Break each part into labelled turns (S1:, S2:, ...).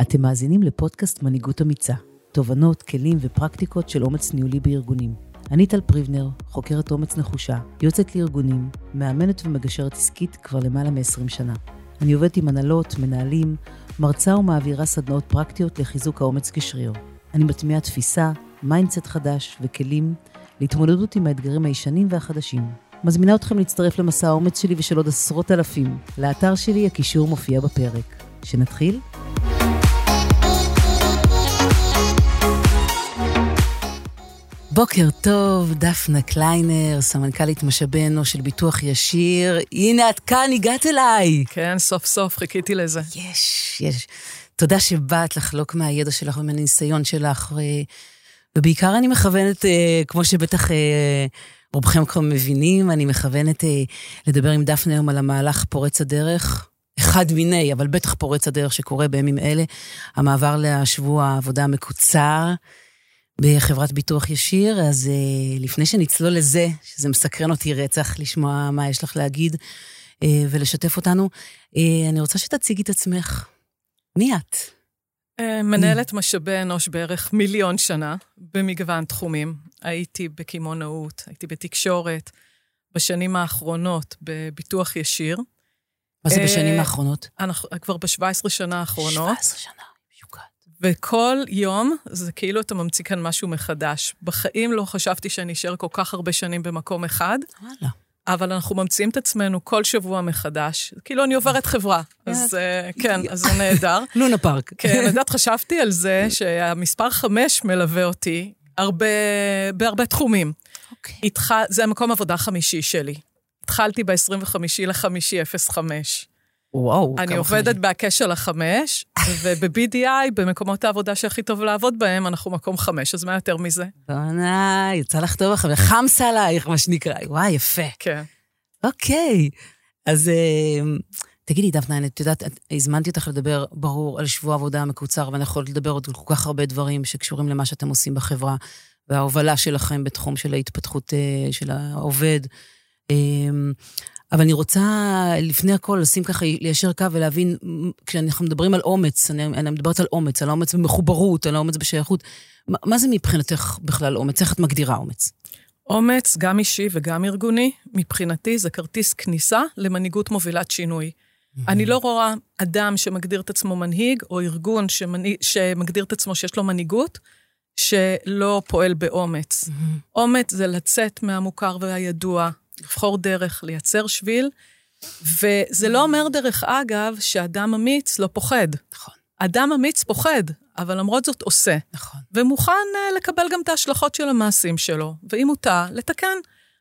S1: אתם מאזינים לפודקאסט מנהיגות אמיצה, תובנות, כלים ופרקטיקות של אומץ ניהולי בארגונים. אני טל פריבנר, חוקרת אומץ נחושה, יוצאת לארגונים, מאמנת ומגשרת עסקית כבר למעלה מ-20 שנה. אני עובדת עם הנהלות, מנהלים, מרצה ומעבירה סדנאות פרקטיות לחיזוק האומץ כשריר. אני מטמיעה תפיסה, mindset חדש וכלים להתמודדות עם האתגרים הישנים והחדשים. מזמינה אתכם להצטרף למסע האומץ שלי ושל עוד עשרות אלפים. לאתר שלי הקישור מופיע בפרק. שנתחיל? בוקר טוב, דפנה קליינר, סמנכ"לית משאבי אנוש של ביטוח ישיר. הנה את כאן, הגעת אליי.
S2: כן, סוף סוף, חיכיתי לזה.
S1: יש, יש. תודה שבאת לחלוק מהידע שלך ומהניסיון שלך. ובעיקר אני מכוונת, אה, כמו שבטח אה, רובכם כבר מבינים, אני מכוונת לדבר עם דפנה היום על המהלך פורץ הדרך. אחד מיני, אבל בטח פורץ הדרך שקורה בימים אלה, המעבר לשבוע העבודה המקוצר. בחברת ביטוח ישיר, אז uh, לפני שנצלול לזה, שזה מסקרן אותי רצח לשמוע מה יש לך להגיד uh, ולשתף אותנו, uh, אני רוצה שתציגי את עצמך. מי את?
S2: Uh, מנהלת. משאבי אנוש בערך מיליון שנה, במגוון תחומים. הייתי בקמעונאות, הייתי בתקשורת, בשנים האחרונות בביטוח ישיר.
S1: מה זה בשנים האחרונות?
S2: אנחנו כבר ב-17 שנה האחרונות.
S1: 17 שנה.
S2: וכל יום זה כאילו אתה ממציא כאן משהו מחדש. בחיים לא חשבתי שאני אשאר כל כך הרבה שנים במקום אחד.
S1: וואלה.
S2: אבל אנחנו ממציאים את עצמנו כל שבוע מחדש. כאילו, אני עוברת חברה, אז כן, אז זה נהדר.
S1: לונה פארק.
S2: כן, את יודעת, חשבתי על זה שהמספר חמש מלווה אותי הרבה, בהרבה תחומים.
S1: אוקיי.
S2: זה המקום עבודה חמישי שלי. התחלתי ב-25 לחמישי 05.
S1: וואו,
S2: אני עובדת בהקש החמש, וב-BDI, במקומות העבודה שהכי טוב לעבוד בהם, אנחנו מקום חמש, אז מה יותר מזה?
S1: בואנה, יצא לך טוב אחרי, חמסה עלייך, מה שנקרא. וואי, יפה.
S2: כן.
S1: אוקיי. אז אה, תגידי, דפנה, את יודעת, הזמנתי אותך לדבר, ברור, על שבוע העבודה המקוצר, ואני יכולת לדבר עוד על כל כך הרבה דברים שקשורים למה שאתם עושים בחברה, וההובלה שלכם בתחום של ההתפתחות אה, של העובד. אבל אני רוצה לפני הכל לשים ככה, ליישר קו ולהבין, כשאנחנו מדברים על אומץ, אני, אני מדברת על אומץ, על אומץ במחוברות, על אומץ בשייכות, מה, מה זה מבחינתך בכלל אומץ? איך את מגדירה אומץ?
S2: אומץ, גם אישי וגם ארגוני, מבחינתי זה כרטיס כניסה למנהיגות מובילת שינוי. Mm-hmm. אני לא רואה אדם שמגדיר את עצמו מנהיג, או ארגון שמנהיג, שמגדיר את עצמו שיש לו מנהיגות, שלא פועל באומץ. Mm-hmm. אומץ זה לצאת מהמוכר והידוע, לבחור דרך, לייצר שביל, וזה לא אומר, דרך אגב, שאדם אמיץ לא פוחד.
S1: נכון.
S2: אדם אמיץ פוחד, אבל למרות זאת עושה.
S1: נכון.
S2: ומוכן uh, לקבל גם את ההשלכות של המעשים שלו, ואם הוא טעה, לתקן.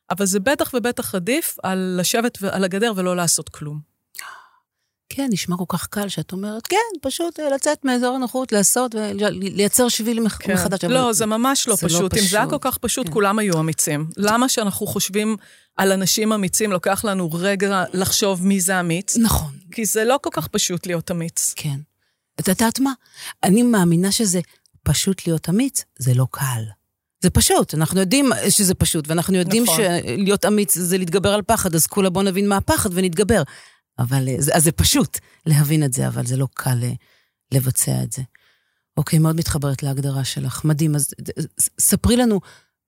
S2: אבל זה בטח ובטח עדיף על לשבת על הגדר ולא לעשות כלום.
S1: כן, נשמע כל כך קל שאת אומרת, כן, פשוט אה, לצאת מאזור הנוחות, לעשות ולייצר שביל כן. מחדש.
S2: לא, זה ממש לא זה פשוט. לא פשוט. אם זה היה כל כך פשוט, כן. כולם היו אמיצים. למה שאנחנו חושבים על אנשים אמיצים, לוקח לנו רגע לחשוב מי זה אמיץ?
S1: נכון.
S2: כי זה לא כל כך פשוט להיות אמיץ.
S1: כן. את יודעת מה? אני מאמינה שזה פשוט להיות אמיץ, זה לא קל. זה פשוט, אנחנו יודעים שזה פשוט, ואנחנו יודעים נכון. שלהיות אמיץ זה להתגבר על פחד, אז כולה בוא נבין מה הפחד ונתגבר. אבל, אה, אז זה פשוט להבין את זה, אבל זה לא קל אה, לבצע את זה. אוקיי, מאוד מתחברת להגדרה שלך. מדהים. אז ספרי לנו,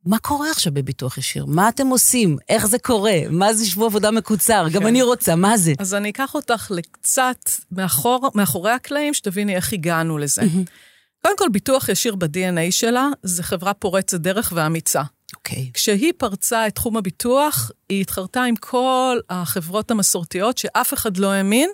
S1: מה קורה עכשיו בביטוח ישיר? מה אתם עושים? איך זה קורה? מה זה שבוע עבודה מקוצר? כן. גם אני רוצה, מה זה?
S2: אז אני אקח אותך לקצת מאחור, מאחורי הקלעים, שתביני איך הגענו לזה. קודם כל, ביטוח ישיר ב-DNA שלה זה חברה פורצת דרך ואמיצה.
S1: אוקיי. Okay.
S2: כשהיא פרצה את תחום הביטוח, היא התחרתה עם כל החברות המסורתיות, שאף אחד לא האמין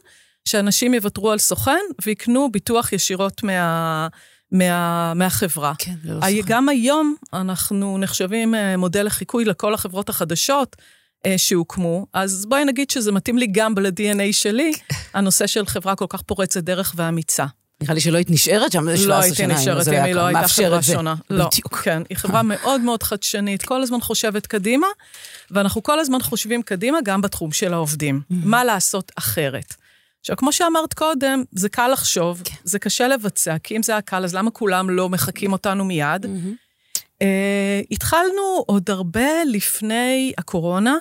S2: שאנשים יוותרו על סוכן ויקנו ביטוח ישירות מה... מה, מהחברה.
S1: כן, ללא סוכן.
S2: גם היום אנחנו נחשבים אה, מודל לחיקוי לכל החברות החדשות אה, שהוקמו, אז בואי נגיד שזה מתאים לי גם ל-DNA שלי, הנושא של חברה כל כך פורצת דרך ואמיצה.
S1: נראה לי שלא היית נשארת שם 17 שנה.
S2: לא הייתי נשארת אם היא לא הייתה חברה שונה.
S1: לא, בדיוק.
S2: כן, היא חברה מאוד מאוד חדשנית, כל הזמן חושבת קדימה, ואנחנו כל הזמן חושבים קדימה גם בתחום של העובדים. מה לעשות אחרת? עכשיו, כמו שאמרת קודם, זה קל לחשוב, כן. זה קשה לבצע, כי אם זה היה קל, אז למה כולם לא מחקים אותנו מיד? Uh, התחלנו עוד הרבה לפני הקורונה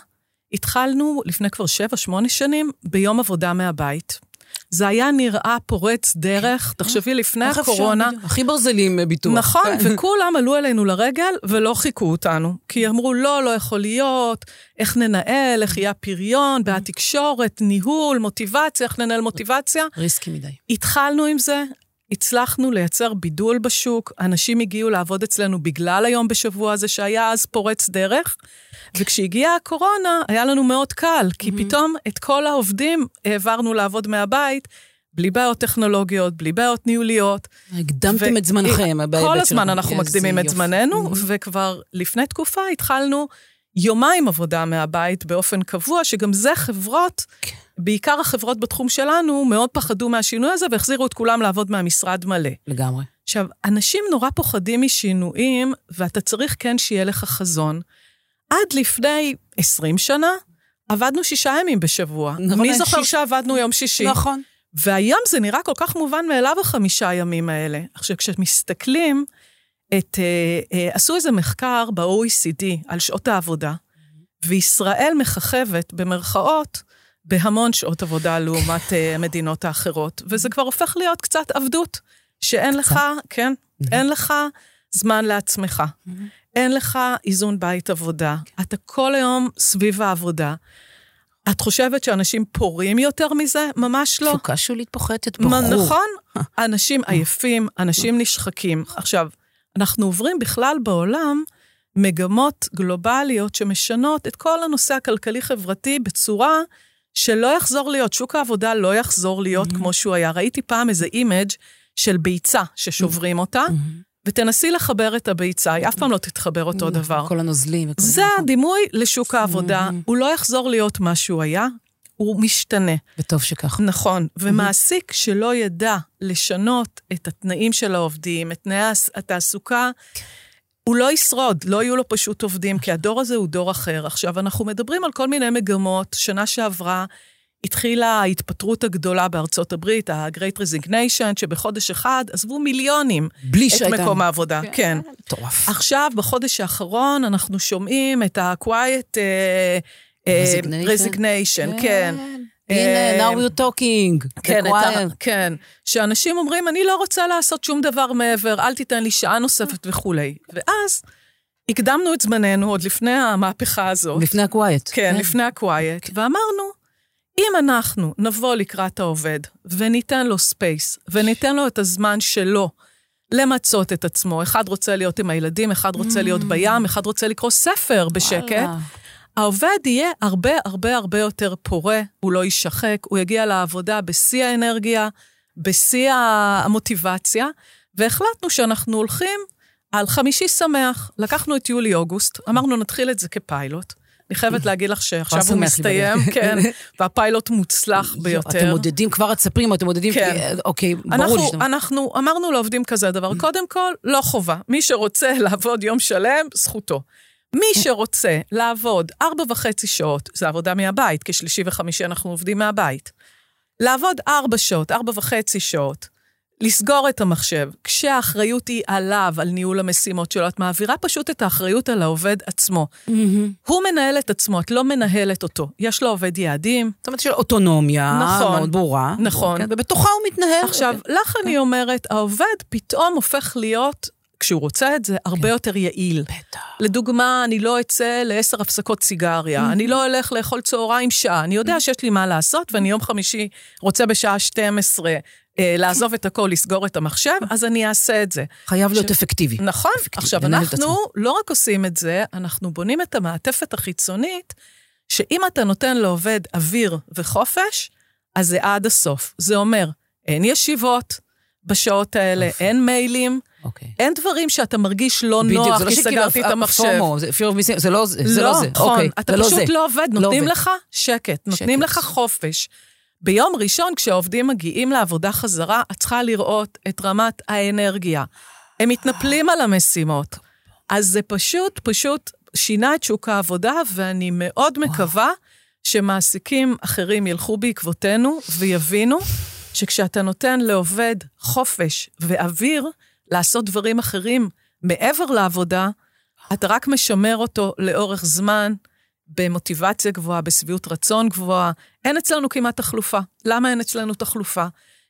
S2: התחלנו לפני כבר שבע, שמונה שנים, ביום עבודה מהבית. זה היה נראה פורץ דרך, תחשבי לפני? הקורונה.
S1: הכי ברזלים אה, ביטוח.
S2: נכון,
S1: כן.
S2: וכולם עלו אלינו לרגל ולא חיכו אותנו. כי אמרו, לא, לא יכול להיות, איך ננהל, איך יהיה הפריון, בעד תקשורת, ניהול, מוטיבציה, איך ננהל מוטיבציה.
S1: ריסקי מדי.
S2: התחלנו עם זה, הצלחנו לייצר בידול בשוק, אנשים הגיעו לעבוד אצלנו בגלל היום בשבוע הזה שהיה אז פורץ דרך, וכשהגיעה הקורונה היה לנו מאוד קל, כי פתאום את כל העובדים העברנו לעבוד מהבית, בלי בעיות טכנולוגיות, בלי בעיות ניהוליות.
S1: הקדמתם את זמנכם. בהיבט
S2: כל
S1: של-
S2: הזמן אנחנו
S1: איזה
S2: מקדימים את. זמננו, וכבר לפני תקופה התחלנו יומיים עבודה מהבית באופן קבוע, שגם זה חברות,
S1: כן.
S2: בעיקר החברות בתחום שלנו, מאוד פחדו מהשינוי הזה והחזירו את כולם לעבוד מהמשרד מלא.
S1: לגמרי.
S2: עכשיו, אנשים נורא פוחדים משינויים, ואתה צריך כן שיהיה לך חזון. עד לפני 20 שנה, עבדנו שישה ימים בשבוע.
S1: נכון,
S2: מי זוכר
S1: שיש-
S2: שעבדנו יום שישי?
S1: נכון.
S2: והיום זה נראה כל כך מובן מאליו, החמישה הימים האלה. עכשיו, כשמסתכלים, את, אה, אה, עשו איזה מחקר ב-OECD על שעות העבודה, וישראל מככבת, במרכאות, בהמון שעות עבודה לעומת אה, המדינות האחרות, וזה כבר הופך להיות קצת עבדות, שאין לך, כן, אין לך זמן לעצמך. אין לך איזון בית עבודה. אתה כל היום סביב העבודה. את חושבת שאנשים פורים יותר מזה? ממש לא.
S1: תפוקה שולית פוחתת, ברור.
S2: נכון, אנשים עייפים, אנשים נשחקים. עכשיו, אנחנו עוברים בכלל בעולם מגמות גלובליות שמשנות את כל הנושא הכלכלי-חברתי בצורה שלא יחזור להיות, שוק העבודה לא יחזור להיות כמו שהוא היה. ראיתי פעם איזה image של ביצה ששוברים אותה, ותנסי לחבר את הביצה, היא אף פעם לא תתחבר אותו דבר.
S1: כל הנוזלים.
S2: זה. הדימוי לשוק העבודה, הוא לא יחזור להיות מה שהוא היה, הוא משתנה.
S1: וטוב שכך.
S2: נכון, ומעסיק שלא ידע לשנות את התנאים של העובדים, את תנאי התעסוקה, הוא לא ישרוד, לא יהיו לו פשוט עובדים, כי הדור הזה הוא דור אחר. עכשיו, אנחנו מדברים על כל מיני מגמות. שנה שעברה התחילה ההתפטרות הגדולה בארצות הברית, ה-Great Resignation, שבחודש אחד עזבו מיליונים
S1: בלי
S2: את
S1: שהייתה...
S2: מקום העבודה. כן.
S1: מטורף.
S2: עכשיו, בחודש האחרון, אנחנו שומעים את ה-Quiet uh,
S1: Resignation.
S2: resignation, כן.
S1: הנה,
S2: אה,
S1: now we're talking.
S2: כן, ה. כן, שאנשים אומרים, אני לא רוצה לעשות שום דבר מעבר, אל תיתן לי שעה נוספת וכולי. ואז הקדמנו את זמננו עוד לפני המהפכה הזאת.
S1: לפני ה-quiet.
S2: כן, לפני ה-quiet, ואמרנו, אם אנחנו נבוא לקראת העובד וניתן לו space, וניתן לו את הזמן שלו למצות את עצמו, אחד רוצה להיות עם הילדים, אחד רוצה להיות בים, אחד רוצה לקרוא ספר בשקט. העובד יהיה הרבה הרבה הרבה יותר פורה, הוא לא יישחק, הוא יגיע לעבודה בשיא האנרגיה, בשיא המוטיבציה, והחלטנו שאנחנו הולכים על חמישי שמח. לקחנו את יולי-אוגוסט, אמרנו נתחיל את זה כפיילוט. אני חייבת להגיד לך שעכשיו הוא מסתיים. כן, והפיילוט מוצלח ביותר.
S1: אתם מודדים, כבר את תספרי אתם מודדים,
S2: כן.
S1: כי- אוקיי, ברור
S2: אנחנו,
S1: לי שאתם...
S2: אנחנו אמרנו לעובדים כזה דבר, קודם כל, לא חובה. מי שרוצה לעבוד יום שלם, זכותו. מי שרוצה לעבוד ארבע וחצי שעות, זה עבודה מהבית, כי שלישי וחמישי אנחנו עובדים מהבית. לעבוד ארבע שעות, ארבע וחצי שעות, לסגור את המחשב, כשהאחריות היא עליו, על ניהול המשימות שלו, את מעבירה פשוט את האחריות על העובד עצמו.
S1: מהמם.
S2: הוא מנהל את עצמו, את לא מנהלת אותו. יש לו עובד יעדים,
S1: זאת אומרת של אוטונומיה,
S2: נכון.
S1: מאוד ברורה.
S2: נכון.
S1: כן, ובתוכה הוא מתנהל.
S2: עכשיו, לך אני אומרת, העובד פתאום הופך להיות, כשהוא רוצה את זה, הרבה יותר יעיל.
S1: בטח.
S2: לדוגמה, אני לא אצא לעשר הפסקות סיגריה, אני לא אלך לאכול צהריים שעה, אני יודע שיש לי מה לעשות, ואני יום חמישי רוצה בשעה 12 אה, לעזוב את הכל, לסגור את המחשב, אז אני אעשה את זה.
S1: חייב להיות
S2: עכשיו-
S1: אפקטיבי.
S2: נכון.
S1: אפקטיבי,
S2: עכשיו, אנחנו. לא רק עושים את זה, אנחנו בונים את המעטפת החיצונית, שאם אתה נותן לעובד אוויר וחופש, אז זה עד הסוף. זה אומר, אין ישיבות בשעות האלה. אין מיילים,
S1: אוקיי.
S2: אין דברים שאתה מרגיש לא
S1: בדיוק,
S2: נוח
S1: זה לא
S2: כי סגרתי את המחשב.
S1: הפומו, זה of missing- זה לא זה, זה לא זה.
S2: נכון,
S1: אוקיי,
S2: אתה
S1: זה לא
S2: פשוט
S1: זה.
S2: לא עובד,
S1: לא
S2: נותנים
S1: עובד.
S2: לך שקט, נותנים
S1: שקט.
S2: לך חופש. ביום ראשון, כשהעובדים מגיעים לעבודה חזרה, את צריכה לראות את רמת האנרגיה. הם מתנפלים על המשימות. אז זה פשוט, פשוט שינה את שוק העבודה, ואני מאוד מקווה שמעסיקים אחרים ילכו בעקבותינו ויבינו שכשאתה נותן לעובד חופש ואוויר לעשות דברים אחרים מעבר לעבודה, אתה רק משמר אותו לאורך זמן במוטיבציה גבוהה, בשביעות רצון גבוהה. אין אצלנו כמעט תחלופה. למה אין אצלנו תחלופה?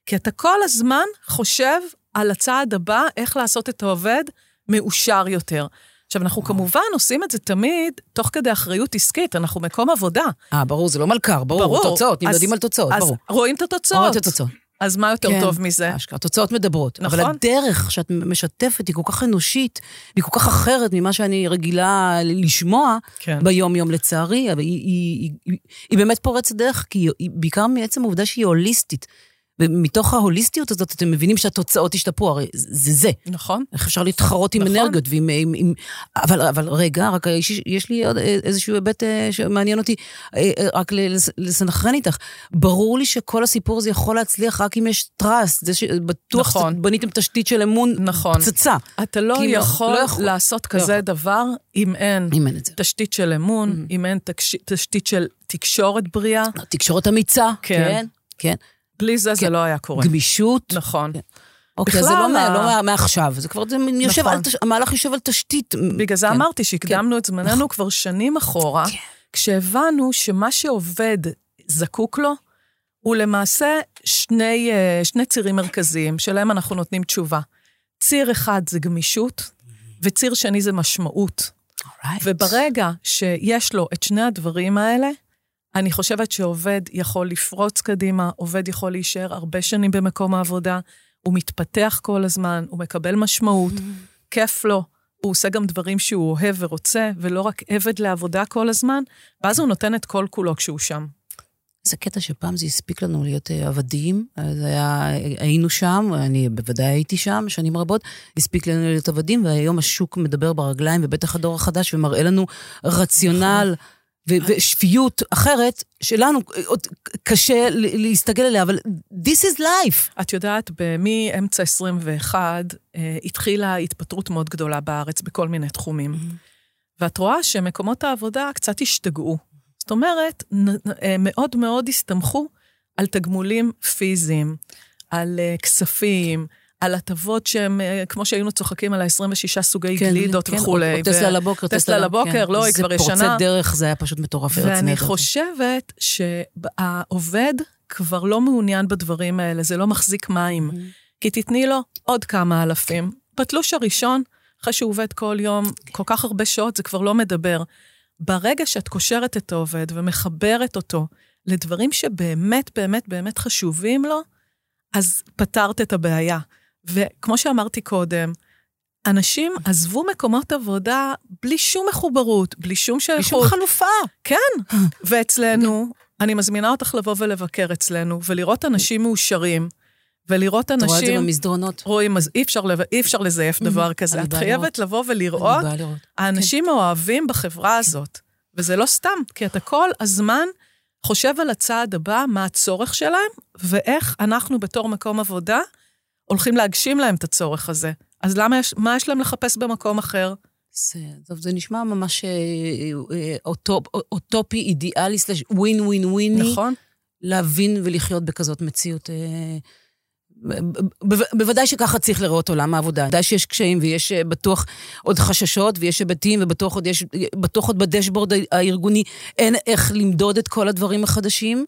S2: כי אתה כל הזמן חושב על הצעד הבא, איך לעשות את העובד מאושר יותר. עכשיו, אנחנו כמובן עושים את זה תמיד תוך כדי אחריות עסקית, אנחנו מקום עבודה.
S1: אה, ברור, זה לא מלכר, ברור, ברור. תוצאות, נמדדים על תוצאות,
S2: אז
S1: ברור.
S2: רואים את התוצאות.
S1: רואים את התוצאות.
S2: אז מה יותר
S1: כן,
S2: טוב מזה?
S1: אשכרה, התוצאות מדברות.
S2: נכון.
S1: אבל הדרך שאת משתפת היא כל כך אנושית, היא כל כך אחרת ממה שאני רגילה לשמוע
S2: כן.
S1: ביום-יום, לצערי, אבל היא, היא, היא, היא, היא באמת פורצת דרך, כי היא, היא, בעיקר מעצם העובדה שהיא הוליסטית. ומתוך ההוליסטיות הזאת אתם מבינים שהתוצאות השתפרו, הרי זה זה.
S2: נכון.
S1: איך אפשר להתחרות עם
S2: נכון.
S1: אנרגיות ועם... עם, עם, אבל, אבל רגע, רק יש, יש לי עוד איזשהו היבט אה, שמעניין אותי, אה, אה, רק לס- לסנכרן איתך. ברור לי שכל הסיפור הזה יכול להצליח רק אם יש טראסט, זה שבטוח
S2: נכון.
S1: שבניתם תשתית של אמון
S2: נכון.
S1: פצצה.
S2: אתה לא
S1: לא-
S2: יכול
S1: לא יכול.
S2: לעשות
S1: לא
S2: כזה
S1: יכול.
S2: דבר אם אין
S1: אם אין.
S2: תשתית של אמון,
S1: Mm-hmm.
S2: אם אין תקש- תשתית של תקשורת בריאה.
S1: תקשורת אמיצה,
S2: כן.
S1: כן, כן.
S2: בלי זה זה
S1: כן.
S2: לא היה קורה.
S1: גמישות.
S2: נכון.
S1: אוקיי, אז זה
S2: בכלל,
S1: לא, מה- לא מה- מעכשיו, זה כבר, זה יושב
S2: נכון.
S1: על, תש- המהלך יושב על תשתית.
S2: בגלל זה
S1: כן.
S2: אמרתי שהקדמנו את זמננו כבר שנים אחורה,
S1: כן.
S2: כשהבנו שמה שעובד זקוק לו, הוא למעשה שני, אה, שני צירים מרכזיים, שלהם אנחנו נותנים תשובה. ציר אחד זה גמישות, וציר שני זה משמעות.
S1: Alright.
S2: וברגע שיש לו את שני הדברים האלה, אני חושבת שעובד יכול לפרוץ קדימה, עובד יכול להישאר הרבה שנים במקום העבודה, הוא מתפתח כל הזמן, הוא מקבל משמעות, כיף לו, הוא עושה גם דברים שהוא אוהב ורוצה, ולא רק עבד לעבודה כל הזמן, ואז הוא נותן את כל כולו כשהוא שם.
S1: זה קטע שפעם זה הספיק לנו להיות אה, עבדים, אז היה, היינו שם, אני בוודאי הייתי שם שנים רבות, הספיק לנו להיות עבדים, והיום השוק מדבר ברגליים, ובטח הדור החדש, ומראה לנו רציונל ו- ושפיות אחרת, שלנו עוד קשה להסתגל עליה, אבל this is life.
S2: את יודעת, מאמצע 21 אה, התחילה התפטרות מאוד גדולה בארץ בכל מיני תחומים. ואת רואה שמקומות העבודה קצת השתגעו. זאת אומרת, אה, מאוד מאוד הסתמכו על תגמולים פיזיים, על אה, כספים, על הטבות שהם, אה, כמו שהיינו צוחקים על ה-26 סוגי גלידות וכולי.
S1: או טסלה לבוקר,
S2: טסלה לבוקר, לא, היא כבר
S1: זה
S2: ישנה.
S1: פורצי דרך, זה היה פשוט מטורף.
S2: ואני. חושבת שהעובד כבר לא מעוניין בדברים האלה, זה לא מחזיק מים. כי תתני לו עוד כמה אלפים. בתלוש הראשון, אחרי שהוא עובד כל יום כל כך הרבה שעות, זה כבר לא מדבר. ברגע שאת קושרת את העובד ומחברת אותו לדברים שבאמת, באמת, באמת חשובים לו, אז פתרת את הבעיה. וכמו שאמרתי קודם, אנשים עזבו מקומות עבודה בלי שום מחוברות, בלי שום
S1: בלי שום
S2: שייכות.
S1: חלופה.
S2: כן, ואצלנו, אני מזמינה אותך לבוא ולבקר אצלנו, ולראות אנשים מאושרים, ולראות
S1: את רואה את זה
S2: אנשים...
S1: במסדרונות.
S2: רואים, אז אי אפשר. אי אפשר לזייף דבר כזה. את חייבת לבוא ולראות,
S1: לראות.
S2: האנשים מאוהבים בחברה הזאת. וזה לא סתם, כי אתה כל הזמן חושב על הצעד הבא, מה הצורך שלהם, ואיך אנחנו בתור מקום עבודה הולכים להגשים להם את הצורך הזה. אז למה יש, מה יש להם לחפש במקום אחר?
S1: זה, טוב, זה נשמע ממש אה, אה, אוטופ, אוטופי, אידיאלי, סלש ווין ווין וויני.
S2: נכון?
S1: להבין ולחיות בכזאת מציאות. אה, בוודאי שככה צריך לראות עולם העבודה. ודאי שיש קשיים ויש אה, בטוח עוד חששות ויש היבטים ובטוח עוד יש, בטוח עוד בדשבורד הארגוני אין איך למדוד את כל הדברים החדשים.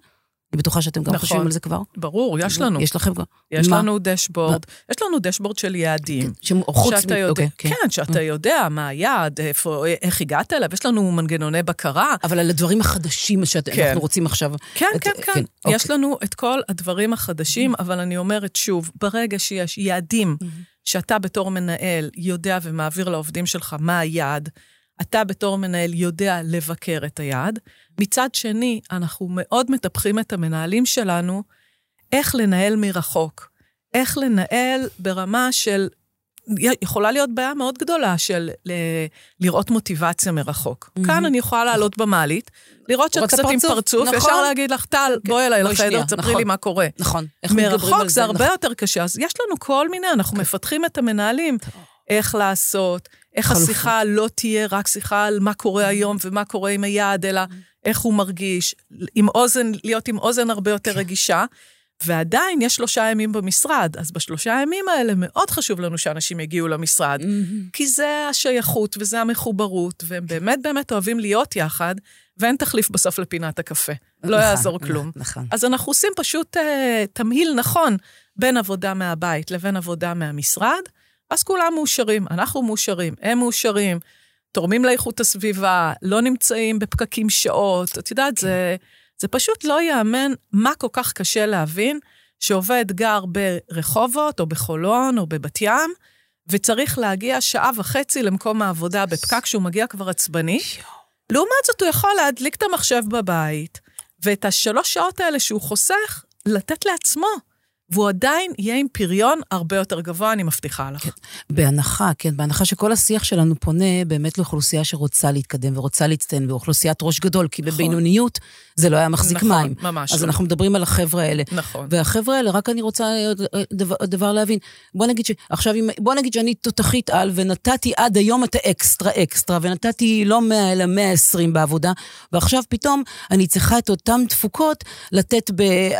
S1: אני בטוחה שאתם גם
S2: נכון.
S1: חושבים על זה כבר.
S2: ברור, יש לנו.
S1: יש לכם כבר.
S2: יש
S1: מה?
S2: לנו דשבורד, יש לנו דשבורד של יעדים.
S1: ש- חוץ
S2: שאתה
S1: מ-
S2: יודע,
S1: אוקיי,
S2: כן, שאתה יודע מה היעד, איפה, איך הגעת אליו, יש לנו מנגנוני בקרה.
S1: אבל על הדברים החדשים שאנחנו
S2: כן.
S1: רוצים עכשיו.
S2: כן,
S1: את-
S2: כן, כן.
S1: כן,
S2: יש
S1: אוקיי.
S2: לנו את כל הדברים החדשים, אבל אני אומרת שוב, ברגע שיש יעדים שאתה בתור מנהל יודע ומעביר לעובדים שלך מה היעד, אתה בתור מנהל יודע לבקר את היעד. מצד שני, אנחנו מאוד מטפחים את המנהלים שלנו איך לנהל מרחוק. איך לנהל ברמה של... יכולה להיות בעיה מאוד גדולה של ל- לראות מוטיבציה מרחוק.
S1: מהמם.
S2: כאן אני יכולה לעלות במעלית, לראות שאת קצת עם פרצוף,
S1: נכון.
S2: ישר להגיד לך, טל, בואי אליי
S1: בואי
S2: לחדר,
S1: שנייה,
S2: תספרי
S1: נכון.
S2: לי מה קורה.
S1: נכון.
S2: מרחוק
S1: על
S2: זה הרבה
S1: נכון.
S2: יותר קשה, אז יש לנו כל מיני, אנחנו מפתחים את המנהלים, איך לעשות, איך
S1: חלופות.
S2: השיחה לא תהיה רק שיחה על מה קורה היום ומה קורה עם היעד, אלא איך הוא מרגיש, עם אוזן, להיות עם אוזן הרבה יותר רגישה. ועדיין יש שלושה ימים במשרד, אז בשלושה הימים האלה מאוד חשוב לנו שאנשים יגיעו למשרד, כי זה השייכות וזה המחוברות, והם באמת באמת אוהבים להיות יחד, ואין תחליף בסוף לפינת הקפה. לא
S1: נכון,
S2: יעזור כלום.
S1: נכון.
S2: אז אנחנו עושים פשוט אה, תמהיל נכון בין עבודה מהבית לבין עבודה מהמשרד, אז כולם מאושרים, אנחנו מאושרים, הם מאושרים, תורמים לאיכות הסביבה, לא נמצאים בפקקים שעות. את יודעת, זה, זה פשוט לא ייאמן מה כל כך קשה להבין שעובד גר ברחובות, או בחולון, או בבת ים, וצריך להגיע שעה וחצי למקום העבודה בפקק שהוא מגיע כבר עצבני. לעומת זאת, הוא יכול להדליק את המחשב בבית, ואת השלוש שעות האלה שהוא חוסך, לתת לעצמו. והוא עדיין יהיה עם פריון הרבה יותר גבוה, אני מבטיחה לך.
S1: בהנחה, כן, בהנחה שכל השיח שלנו פונה באמת לאוכלוסייה שרוצה להתקדם ורוצה להצטיין, ואוכלוסיית ראש גדול, כי בבינוניות זה לא היה מחזיק
S2: נכון,
S1: מים.
S2: ממש
S1: אז
S2: לא.
S1: אנחנו מדברים על החבר'ה האלה.
S2: נכון.
S1: והחבר'ה האלה, רק אני רוצה אה, דבר, דבר להבין. בוא נגיד שעכשיו, אם- בוא נגיד שאני תותחית על, ונתתי עד היום את האקסטרה אקסטרה, ונתתי לא 100 אלא 120 בעבודה, ועכשיו פתאום אני צריכה את אותן תפוקות לתת ב-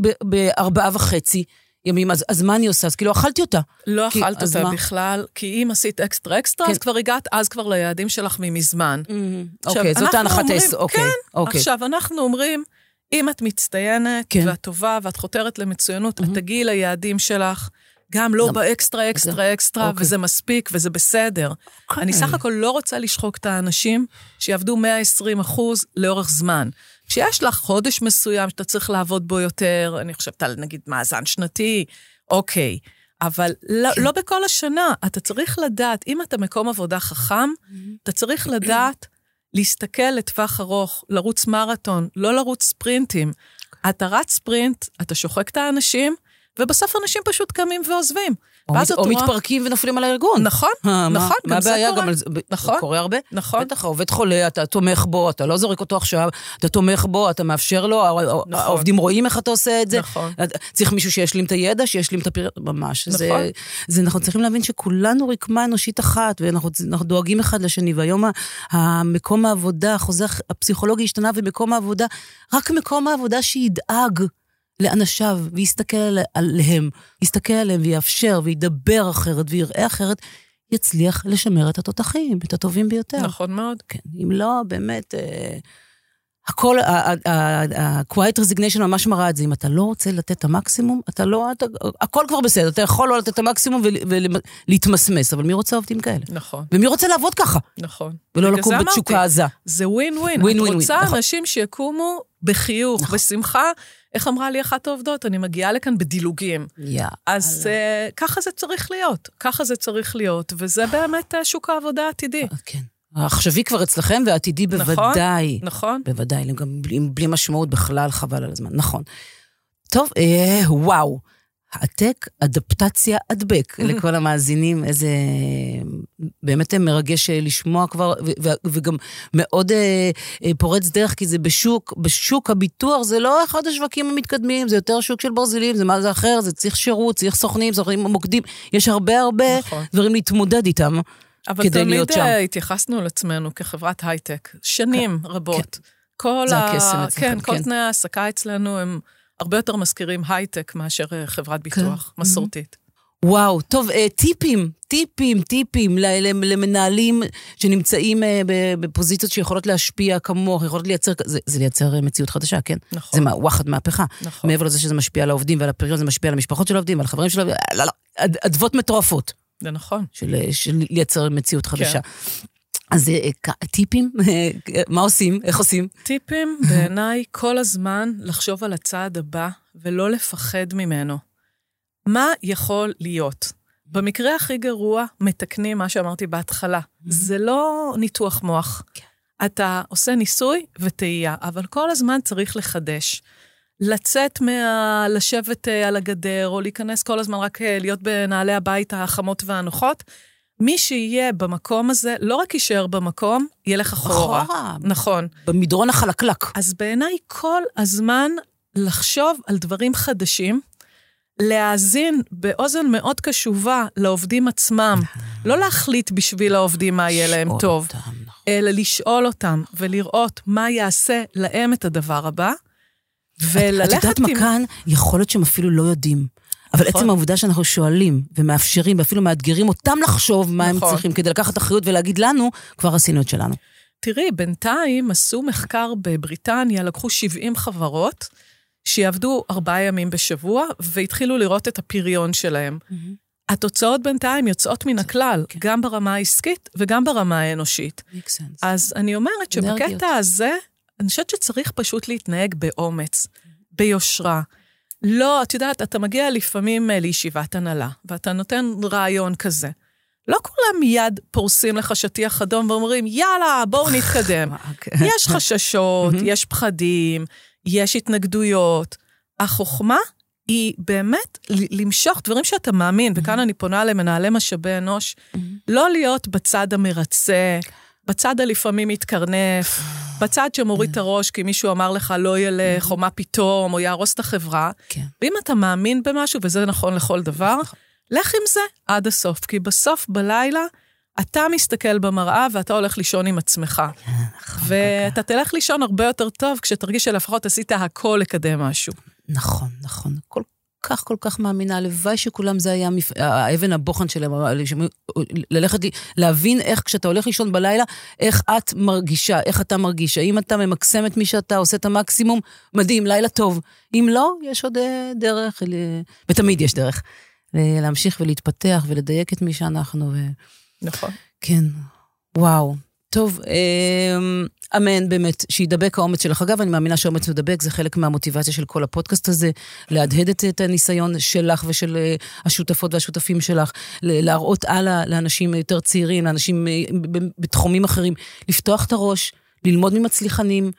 S1: ב- בארבעה וחצי ימים. אז, אז מה אני עושה? אז כאילו, אכלתי אותה.
S2: לא
S1: כי-
S2: אכלת אותה
S1: מה?
S2: בכלל, כי אם עשית אקסטרה אקסטרה,
S1: כן.
S2: אז כבר הגעת אז כבר ליעדים שלך ממזמן. עכשיו,
S1: אוקיי, זאת
S2: אנחנו
S1: הנחת
S2: אומרים-
S1: היסוד. אוקיי,
S2: כן,
S1: אוקיי.
S2: עכשיו, אנחנו אומרים, אם את מצטיינת,
S1: כן.
S2: ואת טובה, ואת חותרת למצוינות, את תגיעי ליעדים שלך, גם לא באקסטרה, אקסטרה, אקסטרה,
S1: אוקיי.
S2: וזה מספיק, וזה בסדר. אני סך הכל לא רוצה לשחוק את האנשים שיעבדו 120 אחוז לאורך זמן. כשיש לך חודש מסוים שאתה צריך לעבוד בו יותר, אני חושבת על נגיד מאזן שנתי, אוקיי. אבל לא,
S1: כן.
S2: לא בכל השנה. אתה צריך לדעת, אם אתה מקום עבודה חכם, אתה צריך לדעת להסתכל לטווח ארוך, לרוץ מרתון, לא לרוץ ספרינטים. אתה רץ ספרינט, אתה שוחק את האנשים, ובסוף אנשים פשוט קמים ועוזבים.
S1: או, מת, או מתפרקים ונופלים על הארגון.
S2: נכון,
S1: אה, מה-
S2: נכון,
S1: מה
S2: גם זה
S1: הבעיה?
S2: קורה.
S1: גם על זה,
S2: נכון.
S1: קורה הרבה?
S2: נכון.
S1: בטח, העובד חולה, אתה תומך בו, אתה לא זורק אותו עכשיו, אתה תומך בו, אתה מאפשר לו,
S2: נכון.
S1: העובדים רואים איך אתה עושה את זה.
S2: נכון.
S1: צריך מישהו שישלים את הידע, שישלים את הפריון, ממש. זה,
S2: נכון.
S1: זה, אנחנו צריכים להבין שכולנו רקמה אנושית אחת, ואנחנו אנחנו דואגים אחד לשני, והיום המקום העבודה, החוזה הפסיכולוגי השתנה, ומקום העבודה, רק מקום העבודה שידאג. לאנשיו, ויסתכל על- עליהם, יסתכל עליהם ויאפשר, וידבר אחרת, ויראה אחרת, יצליח לשמר את התותחים, את הטובים ביותר.
S2: נכון מאוד.
S1: כן, אם לא, באמת, אה, הכל, ה-quiet resignation ממש מראה את זה. אם אתה לא רוצה לתת את המקסימום, אתה לא, אתה, הכל כבר בסדר, אתה יכול לא לתת את המקסימום ולהתמסמס, אבל מי רוצה עובדים כאלה?
S2: נכון,
S1: ומי רוצה לעבוד ככה?
S2: נכון.
S1: ולא לקום בתשוקה עזה.
S2: זה ווין ווין.
S1: ווין
S2: את
S1: ווין
S2: רוצה
S1: ווין, נכון.
S2: אנשים שיקומו בחיוך,
S1: נכון.
S2: בשמחה. איך אמרה לי אחת העובדות? אני מגיעה לכאן בדילוגים.
S1: יא.
S2: אז uh, ככה זה צריך להיות, ככה זה צריך להיות, וזה באמת uh, שוק העבודה העתידי.
S1: כן. העכשווי כבר אצלכם והעתידי
S2: נכון,
S1: בוודאי.
S2: נכון?
S1: בוודאי, גם בלי, בלי משמעות בכלל, חבל על הזמן. נכון. טוב, אה, וואו. העתק, אדפטציה, הדבק לכל המאזינים, איזה באמת מרגש אה, לשמוע כבר, ו- ו- וגם מאוד אה, אה, פורץ דרך, כי זה בשוק, בשוק הביטוח זה לא אחד השווקים המתקדמים, זה יותר שוק של ברזילים, זה מה זה אחר, זה צריך שירות, צריך סוכנים, סוכנים מוקדים, יש הרבה הרבה
S2: נכון.
S1: דברים להתמודד איתם.
S2: אבל
S1: כדי
S2: תמיד
S1: להיות שם.
S2: אה, התייחסנו לעצמנו כחברת הייטק, שנים רבות. כל
S1: זה
S2: ה...
S1: הקסם אצלכם,
S2: כן, כל
S1: כן.
S2: תנאי ההעסקה אצלנו הם הרבה יותר מזכירים הייטק מאשר אה, חברת ביטוח
S1: כן.
S2: מסורתית.
S1: וואו, טוב, אה, טיפים, טיפים, טיפים למנהלים שנמצאים אה, בפוזיציות שיכולות להשפיע כמוך, יכולות לייצר, זה, זה לייצר מציאות חדשה, כן?
S2: נכון.
S1: זה מה- וואחד מהפכה.
S2: נכון.
S1: מעבר לזה שזה משפיע על העובדים ועל הפריון, זה משפיע על המשפחות של העובדים, על החברים של העובדים, לא, לא, אד- אדוות מטורפות
S2: זה נכון.
S1: של, של לייצר מציאות חדשה. אז אה, טיפים, מה עושים, איך עושים?
S2: טיפים, בעיניי, כל הזמן לחשוב על הצעד הבא ולא לפחד ממנו. מה יכול להיות? במקרה הכי גרוע, מתקנים מה שאמרתי בהתחלה. זה לא ניתוח מוח. אתה עושה ניסוי וטעייה, אבל כל הזמן צריך לחדש. לצאת מה... לשבת אה, על הגדר, או להיכנס כל הזמן רק אה, להיות בנעלי הבית החמות והנוחות. מי שיהיה במקום הזה, לא רק יישאר במקום, ילך אחורה.
S1: אחורה.
S2: נכון.
S1: במדרון החלקלק.
S2: אז בעיניי כל הזמן לחשוב על דברים חדשים, להאזין באוזן מאוד קשובה לעובדים עצמם, לא להחליט בשביל העובדים מה יהיה להם טוב,
S1: אותם, נכון.
S2: אלא לשאול אותם ולראות מה יעשה להם את הדבר הבא, וללכת עם...
S1: את יודעת מה כאן? יכול להיות שהם אפילו לא יודעים. אבל
S2: נכון.
S1: עצם העובדה שאנחנו שואלים ומאפשרים ואפילו מאתגרים אותם לחשוב מה הם
S2: נכון.
S1: צריכים כדי לקחת אחריות ולהגיד לנו, כבר עשינו את שלנו.
S2: תראי, בינתיים עשו מחקר בבריטניה, לקחו 70 חברות שיעבדו ארבעה ימים בשבוע, והתחילו לראות את הפריון שלהם. התוצאות בינתיים יוצאות מן הכלל,
S1: כן.
S2: גם ברמה העסקית וגם ברמה האנושית. אז אני אומרת. שבקטע הזה, אני חושבת שצריך פשוט להתנהג באומץ, ביושרה. לא, את יודעת, אתה מגיע לפעמים אה, לישיבת הנהלה, ואתה נותן רעיון כזה. לא כולם מיד פורסים לך שטיח אדום ואומרים, יאללה, בואו נתקדם. יש חששות, יש פחדים, יש התנגדויות. החוכמה היא באמת למשוך דברים שאתה מאמין, וכאן אני פונה למנהלי משאבי אנוש, לא להיות בצד המרצה, בצד הלפעמים מתקרנף, בצד שמוריד את הראש כי מישהו אמר לך לא ילך, או מה פתאום, או יהרוס את החברה.
S1: כן.
S2: ואם אתה מאמין במשהו, וזה נכון לכל דבר, לך עם זה עד הסוף, כי בסוף בלילה אתה מסתכל במראה ואתה הולך לישון עם עצמך. ואתה תלך לישון הרבה יותר טוב כשתרגיש שלפחות עשית הכל לקדם משהו.
S1: נכון, נכון. כך, כל כך מאמינה. הלוואי שכולם זה היה מפ... האבן הבוחן שלהם, ללכת, להבין איך כשאתה הולך לישון בלילה, איך את מרגישה, איך אתה מרגיש. האם אתה ממקסם את מי שאתה, עושה את המקסימום, מדהים, לילה טוב. אם לא, יש עוד אה, דרך, ל- ותמיד יש דרך, ל- להמשיך ולהתפתח ולדייק את מי שאנחנו. ו...
S2: נכון.
S1: כן, וואו. טוב, אמ, אמן באמת, שידבק האומץ שלך. אגב, אני מאמינה שהאומץ מדבק, זה חלק מהמוטיבציה של כל הפודקאסט הזה, להדהד את, הניסיון שלך ושל אה, השותפות והשותפים שלך, להראות הלאה לאנשים יותר צעירים, לאנשים אה, בתחומים אחרים, לפתוח את הראש, ללמוד ממצליחנים.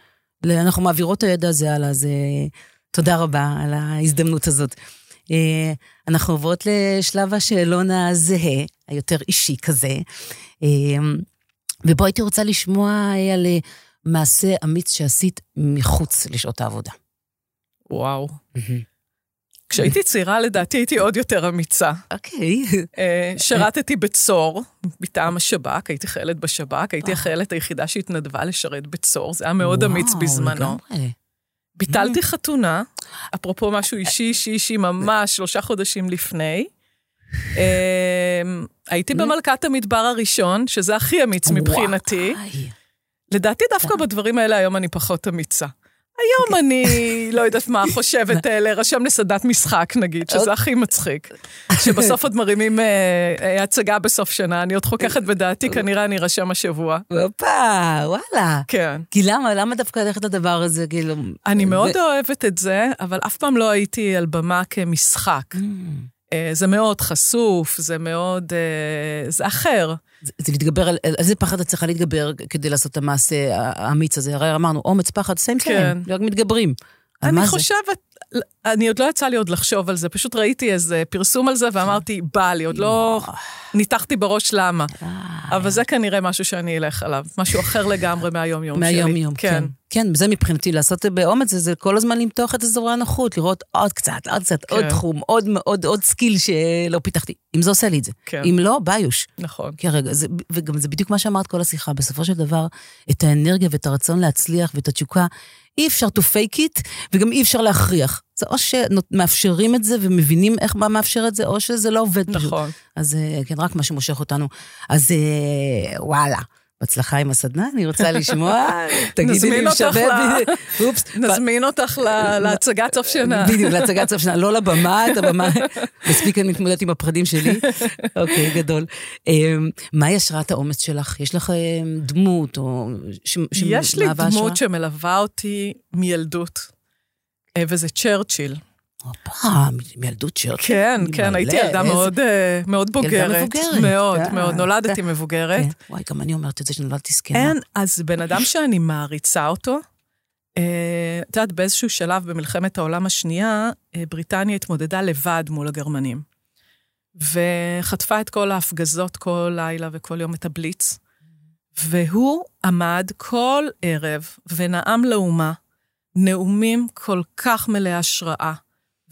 S1: אנחנו מעבירות את הידע הזה הלאה, אז אה, תודה רבה על ההזדמנות הזאת. אנחנו עוברות לשלב השאלון הזהה, היותר אישי כזה. ובו הייתי רוצה לשמוע אה, על אה, מעשה אמיץ שעשית מחוץ לשעות העבודה.
S2: וואו. כשהייתי צעירה, לדעתי הייתי עוד יותר אמיצה.
S1: אוקיי.
S2: אה, שירתתי בצור מטעם השב"כ, הייתי חיילת בשב"כ, הייתי
S1: וואו.
S2: החיילת היחידה שהתנדבה לשרת בצור, זה היה מאוד אמיץ בזמנו.
S1: לגמרי.
S2: ביטלתי חתונה, אפרופו משהו אישי, אישי, אישי, ממש שלושה חודשים לפני. אה, הייתי במלכת המדבר הראשון, שזה הכי אמיץ מבחינתי. לדעתי דווקא בדברים האלה היום אני פחות אמיצה. היום אני לא יודעת מה חושבת אה, להירשם לסדנת משחק, נגיד, שזה הכי מצחיק. שבסוף עוד מרימים אה, אה, הצגה בסוף שנה, אני עוד חוככת בדעתי, כנראה אני ארשם השבוע.
S1: הופה, וואלה.
S2: כן.
S1: כי למה, למה דווקא ללכת לדבר הזה, כאילו...
S2: אני מאוד אוהבת את זה, אבל אף פעם לא הייתי על במה כמשחק. אה, זה מאוד חשוף, זה מאוד... אה, זה אחר.
S1: זה זה להתגבר על, על איזה פחד את צריכה להתגבר כדי לעשות את המעשה האמיץ הזה? הרי אמרנו, אומץ, פחד, סיים
S2: כן.
S1: סיים, רק מתגברים.
S2: אני? חושבת, אני עוד לא יצא לי עוד לחשוב על זה, פשוט ראיתי איזה פרסום על זה ואמרתי, בא לי, עוד לא ניתחתי בראש למה. אבל זה כנראה משהו שאני אלך עליו, משהו אחר לגמרי מהיום-יום שלי.
S1: מהיום-יום, כן. כן, זה מבחינתי, לעשות באומץ זה, כל הזמן למתוח את אזורי הנוחות, לראות עוד קצת, עוד קצת, עוד
S2: כן.
S1: תחום, עוד, עוד, עוד skill שלא פיתחתי. אם זה עושה לי את זה.
S2: כן.
S1: אם לא, ביוש.
S2: נכון.
S1: כי רגע, וגם זה בדיוק מה שאמרת כל השיחה, בסופו של דבר, את האנרגיה ואת הרצון להצליח ואת התשוקה, אי אפשר to fake it, וגם אי אפשר להכריח. זה או שמאפשרים את זה ומבינים איך מה מאפשר את זה, או שזה לא עובד פשוט.
S2: נכון.
S1: אז אה, כן, רק מה שמושך אותנו. אז אה, וואלה. בהצלחה עם הסדנה, אני רוצה לשמוע, תגידי לי אם שווה,
S2: נזמין אותך להצגת סוף שנה.
S1: בדיוק, להצגת סוף שנה, לא לבמה, את הבמה, מספיק אני מתמודדת עם הפחדים שלי. אוקיי, גדול. אמ, מהי השראת האומץ שלך? יש לך אמ, דמות או...
S2: יש לי דמות? שמלווה אותי מילדות, וזה צ'רצ'יל.
S1: הופה, מילדות צ'רצ'יל.
S2: כן, כן, הייתי ילדה מאוד, אה, מאוד בוגרת.
S1: מבוגרת,
S2: מאוד,
S1: כן,
S2: מאוד. נולדתי. מבוגרת.
S1: כן, וואי, גם אני אומרת את זה שנולדתי זקנה.
S2: אין, אז בן אדם שאני מעריצה אותו, אה, את יודעת, באיזשהו שלב במלחמת העולם השנייה, אה, בריטניה התמודדה לבד מול הגרמנים. וחטפה את כל ההפגזות כל לילה וכל יום את הבליץ. והוא עמד כל ערב ונאם לאומה נאומים כל כך מלאי השראה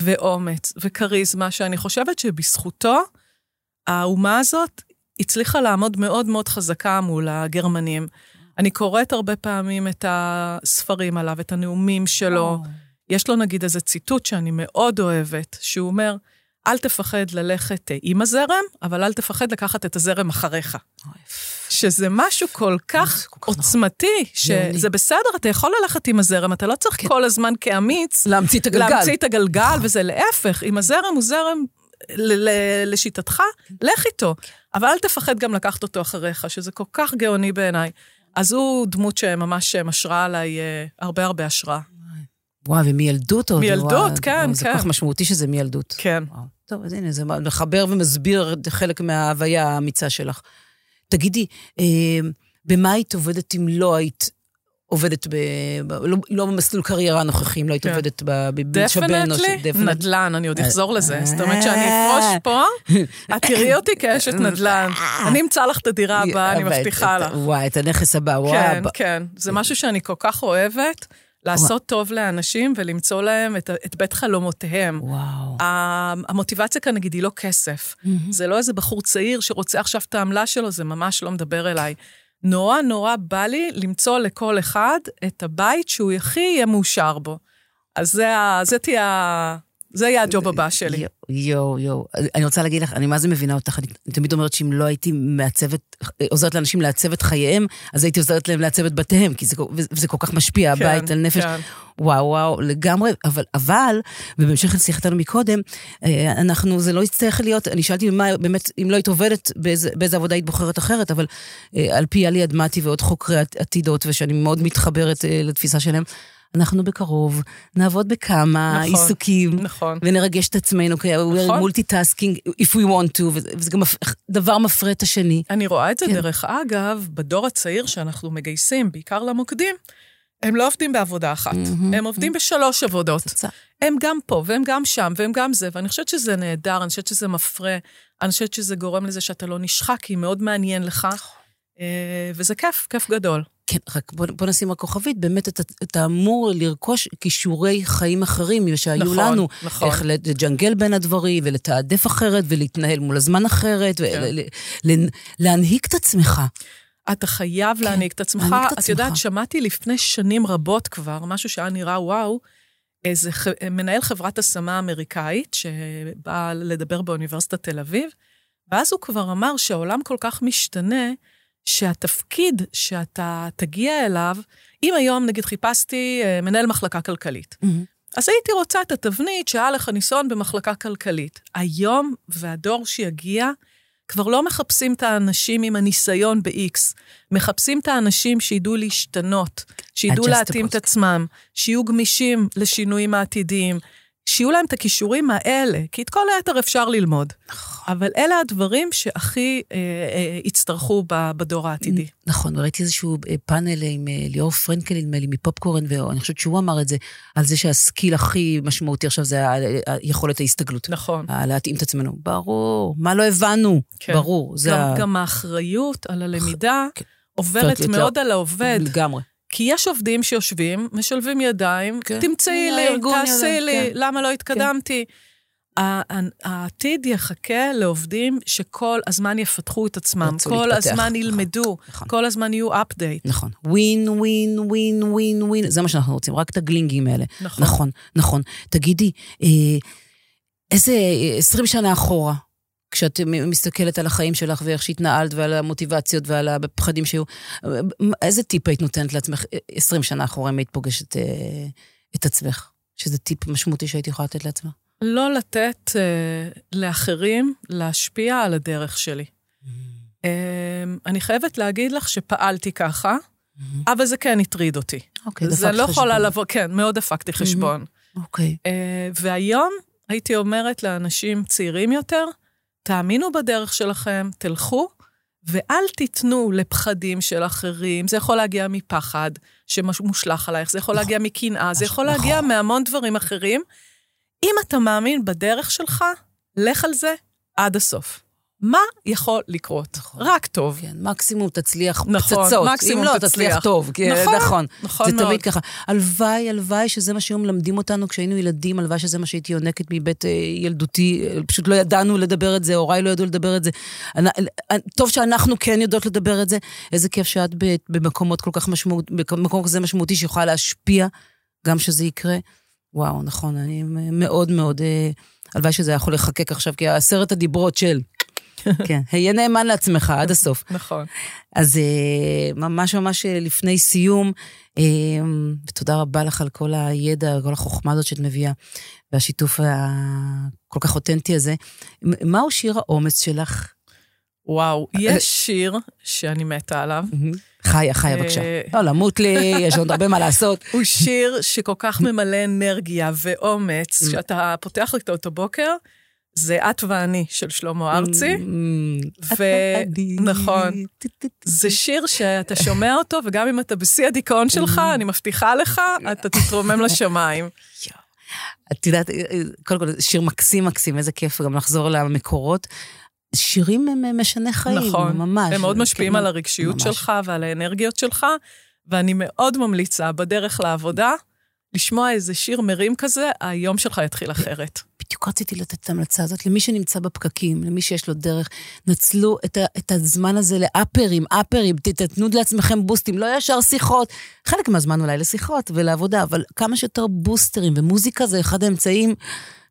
S2: ואומץ וכריזמה, שאני חושבת שבזכותו האומה הזאת הצליחה לעמוד מאוד מאוד חזקה מול הגרמנים. אני קוראת הרבה פעמים את הספרים עליו, את הנאומים שלו. יש לו נגיד איזה ציטוט שאני מאוד אוהבת, שהוא אומר, אל תפחד ללכת אה, עם הזרם, אבל אל תפחד לקחת את הזרם אחריך. שזה משהו כל כך
S1: כל.
S2: עוצמתי. שזה בסדר, אתה יכול ללכת עם הזרם, אתה לא צריך
S1: כן.
S2: כל הזמן כאמיץ
S1: להמציא את הגלגל.
S2: להמציא את הגלגל, וזה להפך, אם הזרם הוא זרם ל- ל- לשיטתך, לך איתו. אבל אל תפחד גם לקחת אותו אחריך, שזה כל כך גאוני בעיניי. אז הוא דמות שממש משרה עליי אה, הרבה הרבה השראה.
S1: וואו, ומילדות עוד.
S2: מילדות,
S1: וואו,
S2: כן,
S1: וואו, זה
S2: כן.
S1: כל כך משמעותי שזה מילדות.
S2: כן.
S1: וואו. טוב, אז הנה, זה מחבר ומסביר חלק מההוויה האמיצה שלך. תגידי, אה, במה היית עובדת אם לא היית עובדת ב... ב- לא, לא במסלול קריירה הנוכחי, אם לא היית
S2: כן.
S1: עובדת במשאבי אנוש?
S2: definitely,
S1: definite.
S2: נדל"ן, אני עוד אחזור לזה. זאת אומרת
S1: אה.
S2: שאני אפרוש פה, את תראי אותי כאשת נדל"ן. אני אמצא לך את הדירה הבאה, אני מבטיחה לך.
S1: וואי, את הנכס הבא, וואו.
S2: כן, כן. זה משהו שאני כל כך אוהבת, לעשות טוב לאנשים ולמצוא להם את, את בית חלומותיהם.
S1: וואו.
S2: המוטיבציה כאן, נגיד, היא לא כסף. זה לא איזה בחור צעיר שרוצה עכשיו את העמלה שלו, זה ממש לא מדבר אליי. נורא נורא בא לי למצוא לכל אחד את הבית שהוא הכי יהיה מאושר בו. אז זה, זה תהיה, זה יהיה הג'וב הבא שלי.
S1: יואו, יואו. אני רוצה להגיד לך, אני מה זה מבינה אותך, אני, תמיד אומרת שאם לא הייתי מעצבת, עוזרת לאנשים לעצב את חייהם, אז הייתי עוזרת להם לעצב את בתיהם, כי זה, וזה כל כך משפיע,
S2: כן,
S1: הבית על נפש.
S2: כן.
S1: וואו, וואו, לגמרי, אבל, אבל, ובהמשך לשיחתנו מקודם, אה, אנחנו, זה לא יצטרך להיות, אני שאלתי מה, באמת, אם לא היית עובדת, באיזה, באיזה עבודה היית בוחרת אחרת, אבל אה, על פי עלי אדמתי ועוד חוקרי עת- עתידות, ושאני מאוד מתחברת אה, לתפיסה שלהם, אנחנו בקרוב נעבוד בכמה
S2: נכון,
S1: עיסוקים.
S2: נכון.
S1: ונרגש את עצמנו, כי we're
S2: נכון.
S1: multitasking, if we want to, וזה, גם דבר מפרה את השני.
S2: אני רואה את זה
S1: כן.
S2: דרך אגב, בדור הצעיר שאנחנו מגייסים, בעיקר למוקדים, הם לא עובדים בעבודה אחת,
S1: מהמם.
S2: הם עובדים בשלוש עבודות.
S1: פצצה.
S2: הם גם פה, והם גם שם, והם גם זה, ואני חושבת שזה נהדר, אני חושבת שזה מפרה, אני חושבת שזה גורם לזה שאתה לא נשחק, כי מאוד מעניין לך, אה, וזה כיף, כיף גדול.
S1: כן, רק בוא, בוא נשים רק כוכבית, באמת אתה, אתה אמור לרכוש כישורי חיים אחרים שהיו
S2: נכון,
S1: לנו.
S2: נכון.
S1: איך לג'נגל בין הדברים, ולתעדף אחרת, ולהתנהל מול הזמן אחרת,
S2: כן.
S1: ולהנהיג את עצמך.
S2: אתה חייב
S1: כן,
S2: להעניק את עצמך.
S1: להעניק את
S2: את
S1: עצמך.
S2: יודעת, שמעתי לפני שנים רבות כבר, משהו שהיה נראה וואו, איזה ח... מנהל חברת השמה אמריקאית, שבא לדבר באוניברסיטת תל אביב, ואז הוא כבר אמר שהעולם כל כך משתנה, שהתפקיד שאתה תגיע אליו, אם היום, נגיד, חיפשתי אה, מנהל מחלקה כלכלית, אז הייתי רוצה את התבנית שהיה לך ניסיון במחלקה כלכלית. היום, והדור שיגיע, כבר לא מחפשים את האנשים עם הניסיון ב-X, מחפשים את האנשים שידעו להשתנות, שידעו. להתאים את עצמם, שיהיו גמישים לשינויים העתידיים, שיהיו להם את הכישורים האלה, כי את כל היתר אפשר ללמוד. אבל אלה הדברים שהכי אה, אה, יצטרכו בדור העתידי.
S1: נכון, וראיתי איזשהו אה, פאנל עם אה, ליאור פרנקל, נדמה לי, מפופקורן, ואני חושבת שהוא אמר את זה, על זה שהסקיל הכי משמעותי עכשיו זה ה- ה- יכולת ההסתגלות.
S2: נכון.
S1: להתאים את עצמנו. ברור, מה לא הבנו?
S2: כן.
S1: ברור, זה
S2: גם,
S1: ה...
S2: גם האחריות על הלמידה
S1: כן.
S2: עוברת מאוד על העובד.
S1: לגמרי.
S2: כי יש עובדים שיושבים, משלבים ידיים,
S1: כן.
S2: תמצאי לי, תעשי לי,
S1: כן.
S2: למה לא התקדמתי? ה- ה- העתיד יחכה לעובדים שכל הזמן יפתחו את עצמם, כל
S1: להתפתח.
S2: הזמן
S1: נכון,
S2: ילמדו,
S1: נכון.
S2: כל הזמן יהיו אפדייט.
S1: נכון. ווין, ווין, ווין, ווין, ווין, זה מה שאנחנו רוצים, רק את הגלינגים האלה.
S2: נכון.
S1: נכון, נכון. תגידי, אה, איזה אה, 20 שנה אחורה, כשאת מסתכלת על החיים שלך ואיך שהתנהלת ועל המוטיבציות ועל הפחדים שהיו, אה, איזה טיפ היית נותנת לעצמך אה, 20 שנה אחורה אם היית פוגשת אה, את עצמך? שזה טיפ משמעותי שהיית יכולה לתת לעצמך?
S2: לא לתת אה, לאחרים להשפיע על הדרך שלי. אה, אני חייבת להגיד לך שפעלתי ככה, אבל זה כן הטריד אותי.
S1: אוקיי,
S2: זה
S1: דפקת
S2: לא יכולה
S1: חשבון.
S2: לבוא, כן, מאוד דפקתי חשבון.
S1: אוקיי.
S2: אה, והיום הייתי אומרת לאנשים צעירים יותר, תאמינו בדרך שלכם, תלכו, ואל תיתנו לפחדים של אחרים. זה יכול להגיע מפחד שמושלך עלייך, זה יכול
S1: נכון.
S2: להגיע מקנאה, זה
S1: נכון.
S2: יכול להגיע מהמון דברים אחרים. אם אתה מאמין בדרך שלך, לך על זה עד הסוף. מה יכול לקרות?
S1: נכון.
S2: רק טוב.
S1: כן, מקסימום תצליח
S2: נכון,
S1: פצצות.
S2: מקסימום
S1: אם לא,
S2: תצליח.
S1: תצליח טוב. כי-
S2: נכון,
S1: נכון.
S2: נכון
S1: זה
S2: מאוד.
S1: תמיד ככה. הלוואי, הלוואי שזה מה שהיום מלמדים אותנו כשהיינו ילדים, הלוואי שזה מה שהייתי יונקת מבית אה, ילדותי, אה, פשוט לא ידענו לדבר את זה, הוריי לא ידעו לדבר את זה. אני- טוב שאנחנו כן יודעות לדבר את זה. איזה כיף שאת ב- במקומות כל כך משמעות, במקום כזה משמעותי שיכולה להשפיע, גם שזה יקרה. וואו, נכון, אני מאוד מאוד, הלוואי שזה היה יכול לחקק עכשיו, כי עשרת הדיברות של... כן, היה נאמן לעצמך עד הסוף.
S2: נכון.
S1: אז אה, ממש ממש לפני סיום, אה, ותודה רבה לך על כל הידע, כל החוכמה הזאת שאת מביאה, והשיתוף הכל כך אותנטי הזה. מהו שיר האומץ שלך?
S2: וואו, יש שיר שאני מתה עליו.
S1: חיה, חיה, בבקשה. לא, למות לי, יש עוד הרבה מה לעשות.
S2: הוא שיר שכל כך ממלא אנרגיה ואומץ, שאתה פותח אותו בוקר, זה את ואני של שלמה ארצי. ונכון, זה שיר שאתה שומע אותו, וגם אם אתה בשיא הדיכאון שלך, אני מבטיחה לך, אתה תתרומם לשמיים.
S1: את יודעת, קודם כל, שיר מקסים מקסים, איזה כיף גם לחזור למקורות. שירים הם משני חיים,
S2: נכון,
S1: ממש.
S2: הם מאוד משפיעים על הרגשיות ממש. שלך ועל האנרגיות שלך, ואני מאוד ממליצה בדרך לעבודה, לשמוע איזה שיר מרים כזה, היום שלך יתחיל אחרת.
S1: בדיוק רציתי לתת את ההמלצה הזאת למי שנמצא בפקקים, למי שיש לו דרך. נצלו את, ה, את הזמן הזה לאפרים, אפרים, תתנו לעצמכם בוסטים, לא ישר שיחות. חלק מהזמן אולי לשיחות ולעבודה, אבל כמה שיותר בוסטרים, ומוזיקה זה אחד האמצעים,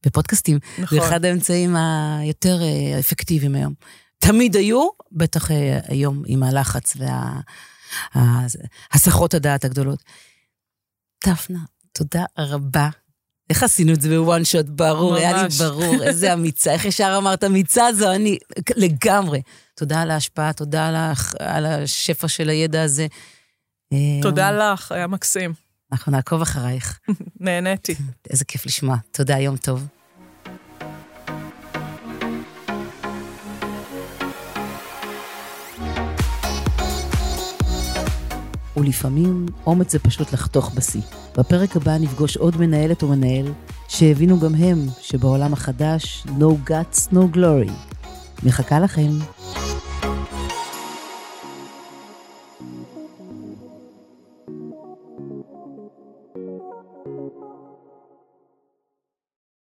S1: ופודקאסטים, נכון. זה אחד האמצעים היותר אה, אפקטיביים היום. תמיד היו, בטח אה, היום עם הלחץ והסחות הדעת הגדולות. דפנה, תודה רבה. איך עשינו את זה בוואן שוט? ברור, ממש. היה לי ברור, איזה אמיצה. איך ישר אמרת, אמיצה זו אני, לגמרי. תודה על ההשפעה, תודה על, הח... על השפע של הידע הזה.
S2: תודה לך, היה מקסים.
S1: אנחנו נעקוב אחרייך.
S2: נהניתי.
S1: איזה כיף לשמוע. תודה, יום טוב. ולפעמים אומץ זה פשוט לחתוך בשיא. בפרק הבא נפגוש עוד מנהלת או מנהל שהבינו גם הם שבעולם החדש no guts no glory. מחכה לכם.